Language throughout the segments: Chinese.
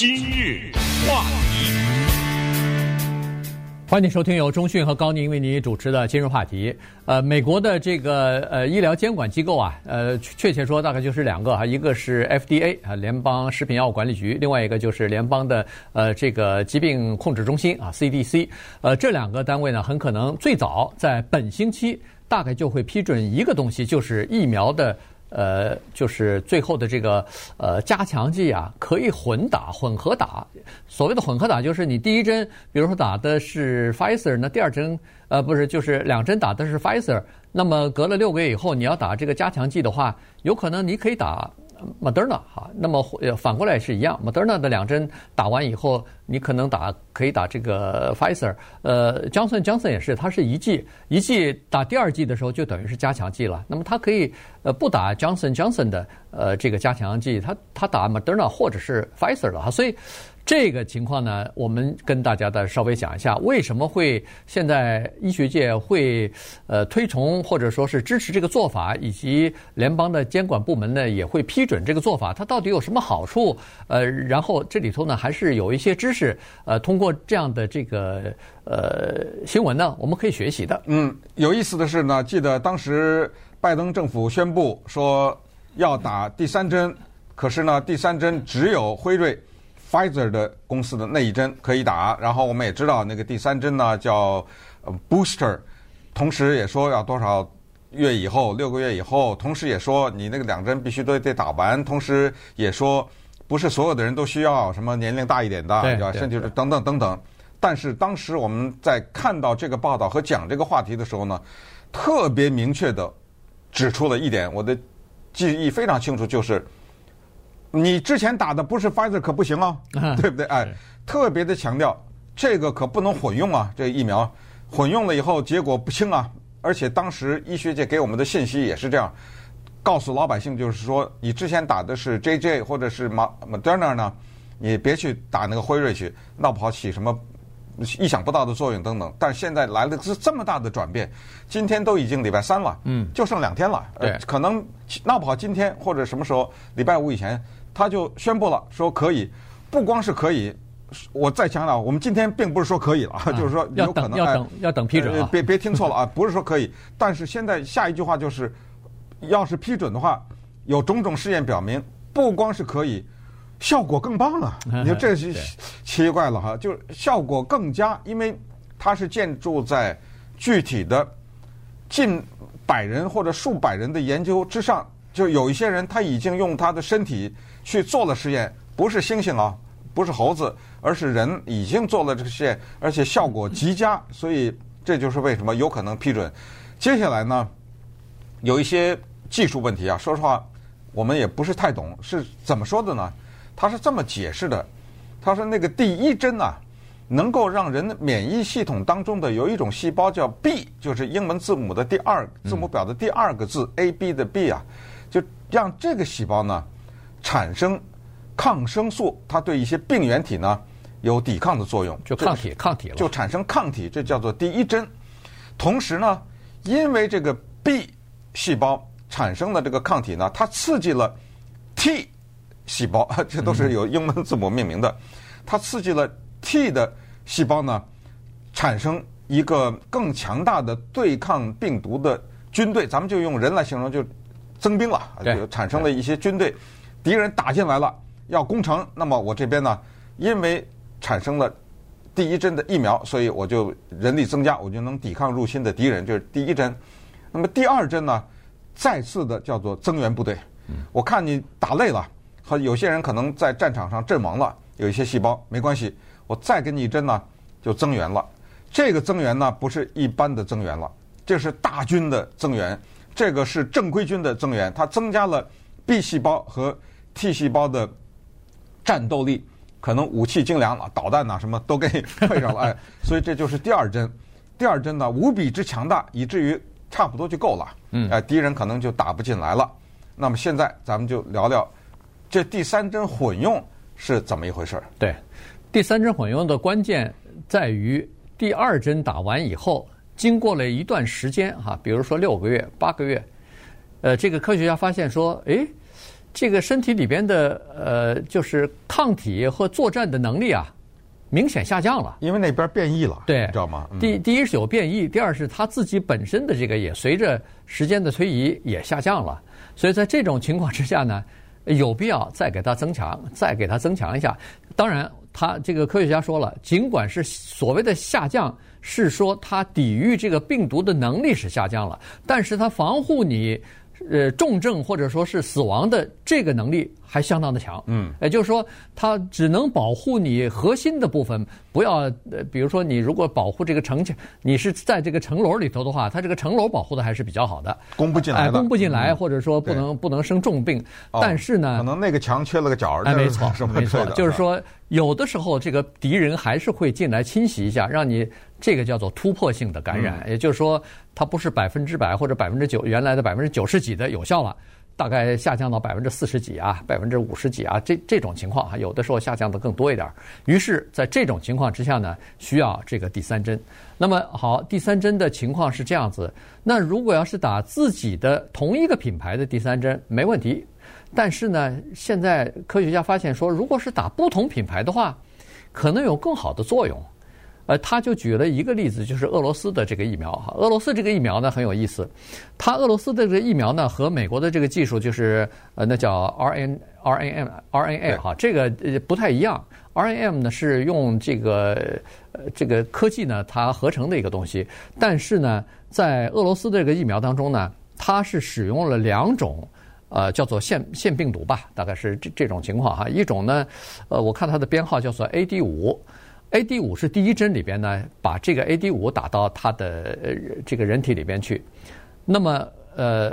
今日话题，欢迎收听由中讯和高宁为您主持的今日话题。呃，美国的这个呃医疗监管机构啊，呃，确切说大概就是两个啊，一个是 FDA 啊，联邦食品药物管理局，另外一个就是联邦的呃这个疾病控制中心啊 CDC。呃，这两个单位呢，很可能最早在本星期大概就会批准一个东西，就是疫苗的。呃，就是最后的这个呃加强剂啊，可以混打、混合打。所谓的混合打，就是你第一针，比如说打的是 Pfizer，那第二针呃不是，就是两针打的是 Pfizer，那么隔了六个月以后，你要打这个加强剂的话，有可能你可以打。Moderna 哈，那么反过来是一样，Moderna 的两针打完以后，你可能打可以打这个 Pfizer，呃，Johnson Johnson 也是，它是一剂一剂打第二剂的时候就等于是加强剂了，那么它可以呃不打 Johnson Johnson 的呃这个加强剂，它它打 Moderna 或者是 Pfizer 了哈，所以。这个情况呢，我们跟大家再稍微讲一下，为什么会现在医学界会呃推崇或者说是支持这个做法，以及联邦的监管部门呢也会批准这个做法，它到底有什么好处？呃，然后这里头呢还是有一些知识，呃，通过这样的这个呃新闻呢，我们可以学习的。嗯，有意思的是呢，记得当时拜登政府宣布说要打第三针，可是呢，第三针只有辉瑞。Pfizer 的公司的那一针可以打，然后我们也知道那个第三针呢叫 booster，同时也说要多少月以后，六个月以后，同时也说你那个两针必须都得打完，同时也说不是所有的人都需要什么年龄大一点的，对吧？甚至是等等等等。但是当时我们在看到这个报道和讲这个话题的时候呢，特别明确的指出了一点，我的记忆非常清楚，就是。你之前打的不是 Pfizer 可不行啊，对不对？哎，特别的强调，这个可不能混用啊，这个疫苗混用了以后结果不轻啊。而且当时医学界给我们的信息也是这样，告诉老百姓就是说，你之前打的是 JJ 或者是 Moderna 呢，你别去打那个辉瑞去，闹不好起什么意想不到的作用等等。但是现在来了是这么大的转变，今天都已经礼拜三了，嗯，就剩两天了，对，可能闹不好今天或者什么时候礼拜五以前。他就宣布了，说可以，不光是可以，我再强调，我们今天并不是说可以了，啊、就是说有可能要等要等要等批准啊，别别听错了啊，不是说可以，但是现在下一句话就是，要是批准的话，有种种试验表明，不光是可以，效果更棒啊！你说这是奇怪了哈，就是效果更佳，因为它是建筑在具体的近百人或者数百人的研究之上，就有一些人他已经用他的身体。去做了实验，不是猩猩啊，不是猴子，而是人已经做了这个实验，而且效果极佳，所以这就是为什么有可能批准。接下来呢，有一些技术问题啊，说实话，我们也不是太懂，是怎么说的呢？他是这么解释的，他说那个第一针啊，能够让人的免疫系统当中的有一种细胞叫 B，就是英文字母的第二字母表的第二个字 A B 的 B 啊，就让这个细胞呢。产生抗生素，它对一些病原体呢有抵抗的作用，就抗体，抗体了，就产生抗体，这叫做第一针。同时呢，因为这个 B 细胞产生的这个抗体呢，它刺激了 T 细胞，这都是有英文字母命名的，它刺激了 T 的细胞呢，产生一个更强大的对抗病毒的军队。咱们就用人来形容，就增兵了，就产生了一些军队。敌人打进来了，要攻城，那么我这边呢，因为产生了第一针的疫苗，所以我就人力增加，我就能抵抗入侵的敌人，就是第一针。那么第二针呢，再次的叫做增援部队。我看你打累了，和有些人可能在战场上阵亡了，有一些细胞没关系，我再给你一针呢，就增援了。这个增援呢，不是一般的增援了，这是大军的增援，这个是正规军的增援，它增加了 B 细胞和 T 细胞的战斗力，可能武器精良了，导弹呐什么都给你配上了，哎，所以这就是第二针。第二针呢，无比之强大，以至于差不多就够了，嗯，哎，敌人可能就打不进来了。那么现在咱们就聊聊这第三针混用是怎么一回事儿。对，第三针混用的关键在于第二针打完以后，经过了一段时间哈，比如说六个月、八个月，呃，这个科学家发现说，诶。这个身体里边的呃，就是抗体和作战的能力啊，明显下降了。因为那边变异了，对，你知道吗？第第一是有变异，第二是他自己本身的这个也随着时间的推移也下降了。所以在这种情况之下呢，有必要再给他增强，再给他增强一下。当然，他这个科学家说了，尽管是所谓的下降，是说它抵御这个病毒的能力是下降了，但是它防护你。呃，重症或者说是死亡的这个能力还相当的强，嗯，也就是说，它只能保护你核心的部分，不要呃，比如说你如果保护这个城墙，你是在这个城楼里头的话，它这个城楼保护的还是比较好的，攻不进来，攻不进来，或者说不能不能生重病，但是呢，可能那个墙缺了个角，哎，没错，没错，就是说有的时候这个敌人还是会进来侵袭一下，让你。这个叫做突破性的感染，也就是说，它不是百分之百或者百分之九原来的百分之九十几的有效了，大概下降到百分之四十几啊，百分之五十几啊，这这种情况啊，有的时候下降的更多一点。于是，在这种情况之下呢，需要这个第三针。那么好，第三针的情况是这样子。那如果要是打自己的同一个品牌的第三针，没问题。但是呢，现在科学家发现说，如果是打不同品牌的话，可能有更好的作用。呃，他就举了一个例子，就是俄罗斯的这个疫苗哈。俄罗斯这个疫苗呢很有意思，它俄罗斯的这个疫苗呢和美国的这个技术就是呃，那叫 R N R N M R N A 哈，这个呃不太一样。R N M 呢是用这个呃这个科技呢它合成的一个东西，但是呢在俄罗斯的这个疫苗当中呢，它是使用了两种呃叫做腺腺病毒吧，大概是这这种情况哈。一种呢，呃我看它的编号叫做 A D 五。A D 五是第一针里边呢，把这个 A D 五打到他的呃这个人体里边去。那么，呃，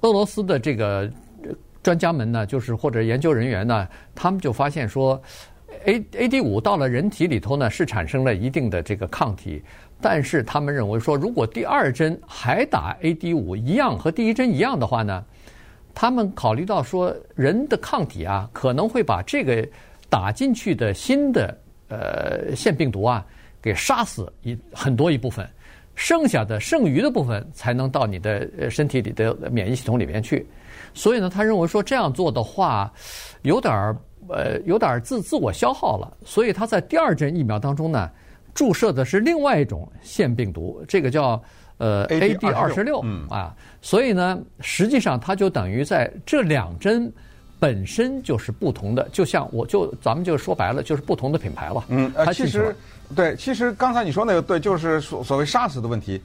俄罗斯的这个专家们呢，就是或者研究人员呢，他们就发现说，A A D 五到了人体里头呢，是产生了一定的这个抗体，但是他们认为说，如果第二针还打 A D 五一样和第一针一样的话呢，他们考虑到说，人的抗体啊，可能会把这个打进去的新的。呃，腺病毒啊，给杀死一很多一部分，剩下的剩余的部分才能到你的身体里的免疫系统里面去。所以呢，他认为说这样做的话，有点儿呃，有点儿自自我消耗了。所以他在第二针疫苗当中呢，注射的是另外一种腺病毒，这个叫呃 AD 二十六啊。所以呢，实际上它就等于在这两针。本身就是不同的，就像我就咱们就说白了，就是不同的品牌了。嗯，呃，其实对，其实刚才你说那个对，就是所所谓杀死的问题，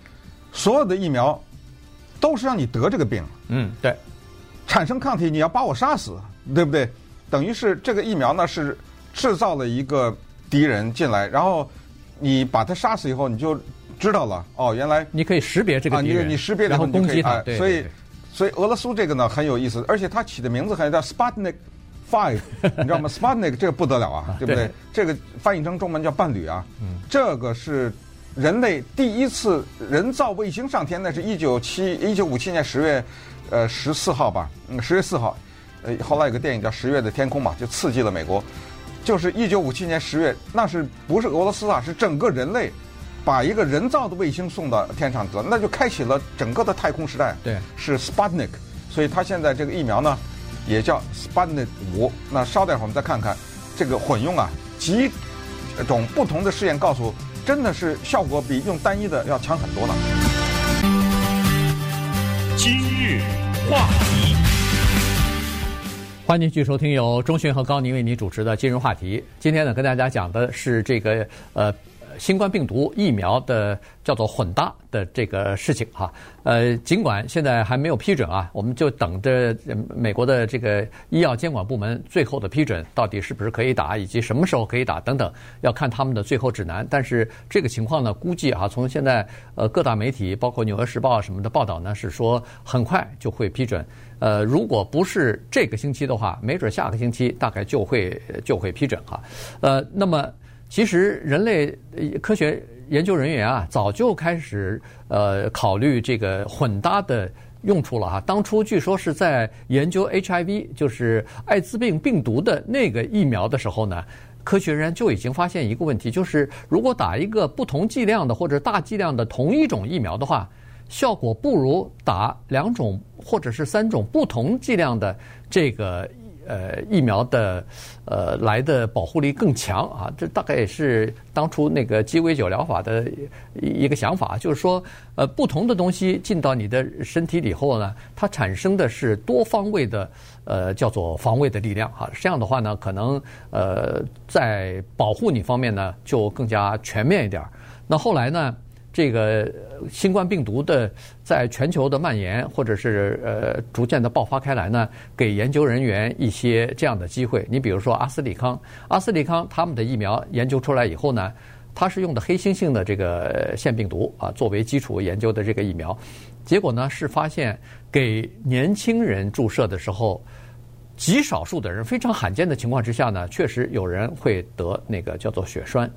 所有的疫苗都是让你得这个病。嗯，对，产生抗体，你要把我杀死，对不对？等于是这个疫苗呢是制造了一个敌人进来，然后你把他杀死以后，你就知道了哦，原来你可以识别这个敌人，啊、你你识别然后攻击他，所以。所以俄罗斯这个呢很有意思，而且它起的名字还叫 Sputnik Five，你知道吗？Sputnik 这个不得了啊，对不对？这个翻译成中文叫伴侣啊。这个是人类第一次人造卫星上天，那是一九七一九五七年十月呃十四号吧，嗯，十月四号。呃，后来有个电影叫《十月的天空》嘛，就刺激了美国。就是一九五七年十月，那是不是俄罗斯啊？是整个人类。把一个人造的卫星送到天上得，那就开启了整个的太空时代。对，是 Sputnik，所以它现在这个疫苗呢，也叫 Sputnik 五。那稍待会儿我们再看看这个混用啊，几种不同的试验告诉，真的是效果比用单一的要强很多呢。今日话题，欢迎继续收听由钟迅和高宁为您主持的金融话题。今天呢，跟大家讲的是这个呃。新冠病毒疫苗的叫做混搭的这个事情哈，呃，尽管现在还没有批准啊，我们就等着美国的这个医药监管部门最后的批准，到底是不是可以打，以及什么时候可以打等等，要看他们的最后指南。但是这个情况呢，估计啊，从现在呃各大媒体，包括《纽约时报》什么的报道呢，是说很快就会批准。呃，如果不是这个星期的话，没准下个星期大概就会就会批准哈。呃，那么。其实，人类科学研究人员啊，早就开始呃考虑这个混搭的用处了哈。当初据说是在研究 HIV，就是艾滋病病毒的那个疫苗的时候呢，科学人就已经发现一个问题，就是如果打一个不同剂量的或者大剂量的同一种疫苗的话，效果不如打两种或者是三种不同剂量的这个。呃，疫苗的呃来的保护力更强啊，这大概也是当初那个鸡尾酒疗法的一个想法，就是说，呃，不同的东西进到你的身体里后呢，它产生的是多方位的呃叫做防卫的力量哈，这样的话呢，可能呃在保护你方面呢就更加全面一点。那后来呢？这个新冠病毒的在全球的蔓延，或者是呃逐渐的爆发开来呢，给研究人员一些这样的机会。你比如说阿斯利康，阿斯利康他们的疫苗研究出来以后呢，它是用的黑猩猩的这个腺病毒啊作为基础研究的这个疫苗，结果呢是发现给年轻人注射的时候，极少数的人非常罕见的情况之下呢，确实有人会得那个叫做血栓，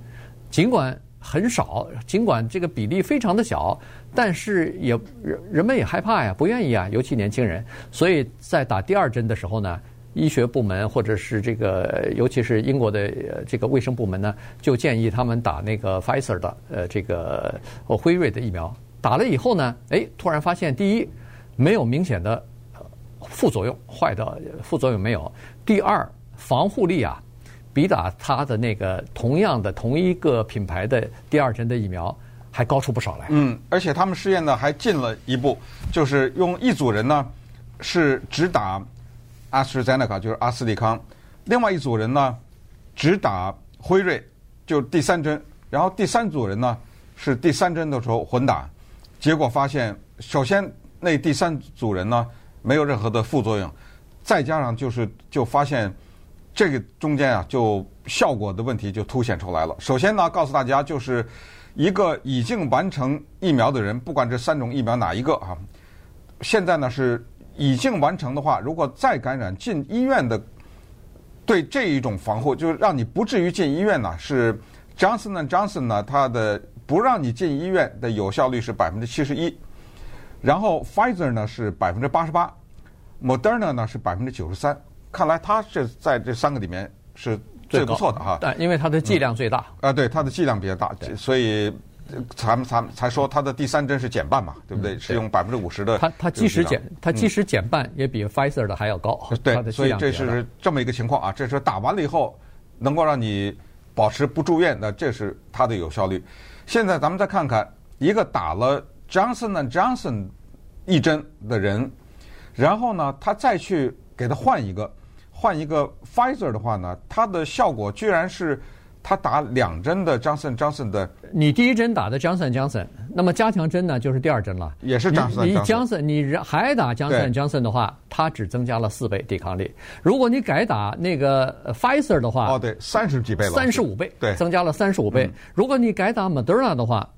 尽管。很少，尽管这个比例非常的小，但是也人人们也害怕呀，不愿意啊，尤其年轻人。所以在打第二针的时候呢，医学部门或者是这个，尤其是英国的这个卫生部门呢，就建议他们打那个 Pfizer 的呃这个辉瑞的疫苗。打了以后呢，哎，突然发现第一没有明显的副作用，坏的副作用没有；第二防护力啊。比打他的那个同样的同一个品牌的第二针的疫苗还高出不少来。嗯，而且他们试验呢还进了一步，就是用一组人呢是只打 AstraZeneca，就是阿斯利康；另外一组人呢只打辉瑞，就第三针。然后第三组人呢是第三针的时候混打，结果发现，首先那第三组人呢没有任何的副作用，再加上就是就发现。这个中间啊，就效果的问题就凸显出来了。首先呢，告诉大家，就是一个已经完成疫苗的人，不管这三种疫苗哪一个啊，现在呢是已经完成的话，如果再感染进医院的，对这一种防护，就是让你不至于进医院呢，是 Johnson and Johnson 呢，它的不让你进医院的有效率是百分之七十一，然后 Pfizer 呢是百分之八十八，Moderna 呢是百分之九十三。看来他是在这三个里面是最不错的哈，但因为它的剂量最大啊，对，它的剂量比较大，所以咱们咱们才说它的第三针是减半嘛，对不对？是用百分之五十的。它它即使减，它即使减半也比 Pfizer 的还要高。对，所以这是这么一个情况啊。这是打完了以后能够让你保持不住院的，这是它的有效率。现在咱们再看看一个打了 Johnson and Johnson 一针的人，然后呢，他再去给他换一个。换一个 Pfizer 的话呢，它的效果居然是它打两针的 Johnson Johnson 的。你第一针打的 Johnson Johnson，那么加强针呢就是第二针了，也是 Johnson Johnson。你 Johnson 你还打 Johnson Johnson 的话，它只增加了四倍抵抗力。如果你改打那个 Pfizer 的话，哦对，三十几倍了，三十五倍，对，增加了三十五倍。如果你改打 Moderna 的话，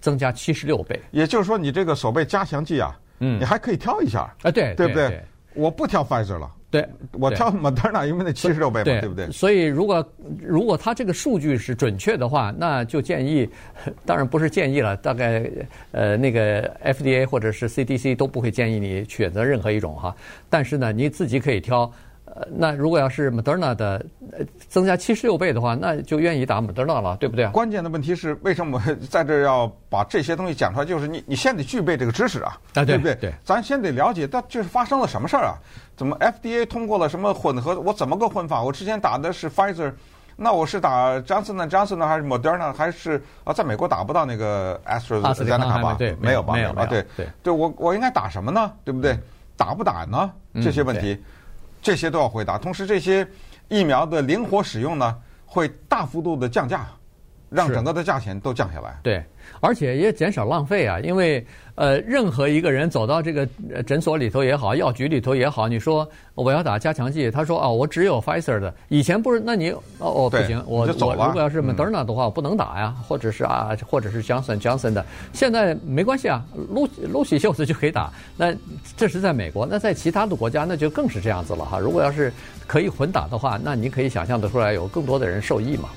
增加七十六倍。也就是说，你这个所谓加强剂啊，嗯，你还可以挑一下，啊对，对不对？我不挑 Pfizer 了。对，我挑 Moderna，因为那七十六倍嘛，对，对不对？所以如果如果他这个数据是准确的话，那就建议，当然不是建议了，大概呃那个 FDA 或者是 CDC 都不会建议你选择任何一种哈。但是呢，你自己可以挑。呃，那如果要是 Moderna 的增加七十六倍的话，那就愿意打 Moderna 了，对不对？关键的问题是，为什么我在这儿要把这些东西讲出来？就是你，你先得具备这个知识啊，啊对不对？对，咱先得了解，到这是发生了什么事儿啊？怎么 FDA 通过了什么混合？我怎么个混法？我之前打的是 Pfizer，那我是打 Johnson Johnson 呢，还是 Moderna？还是啊，在美国打不到那个 AstraZeneca 吧？对，没有吧？没有啊？对对，对我我应该打什么呢？对不对？打不打呢？这些问题。这些都要回答，同时这些疫苗的灵活使用呢，会大幅度的降价，让整个的价钱都降下来。对，而且也减少浪费啊，因为。呃，任何一个人走到这个诊所里头也好，药局里头也好，你说我要打加强剂，他说哦，我只有 Pfizer 的。以前不是，那你哦哦不行，我我如果要是 Moderna 的话，我不能打呀，或者是啊，或者是 Johnson Johnson 的。现在没关系啊，撸撸起袖子就可以打。那这是在美国，那在其他的国家那就更是这样子了哈。如果要是可以混打的话，那你可以想象得出来，有更多的人受益嘛。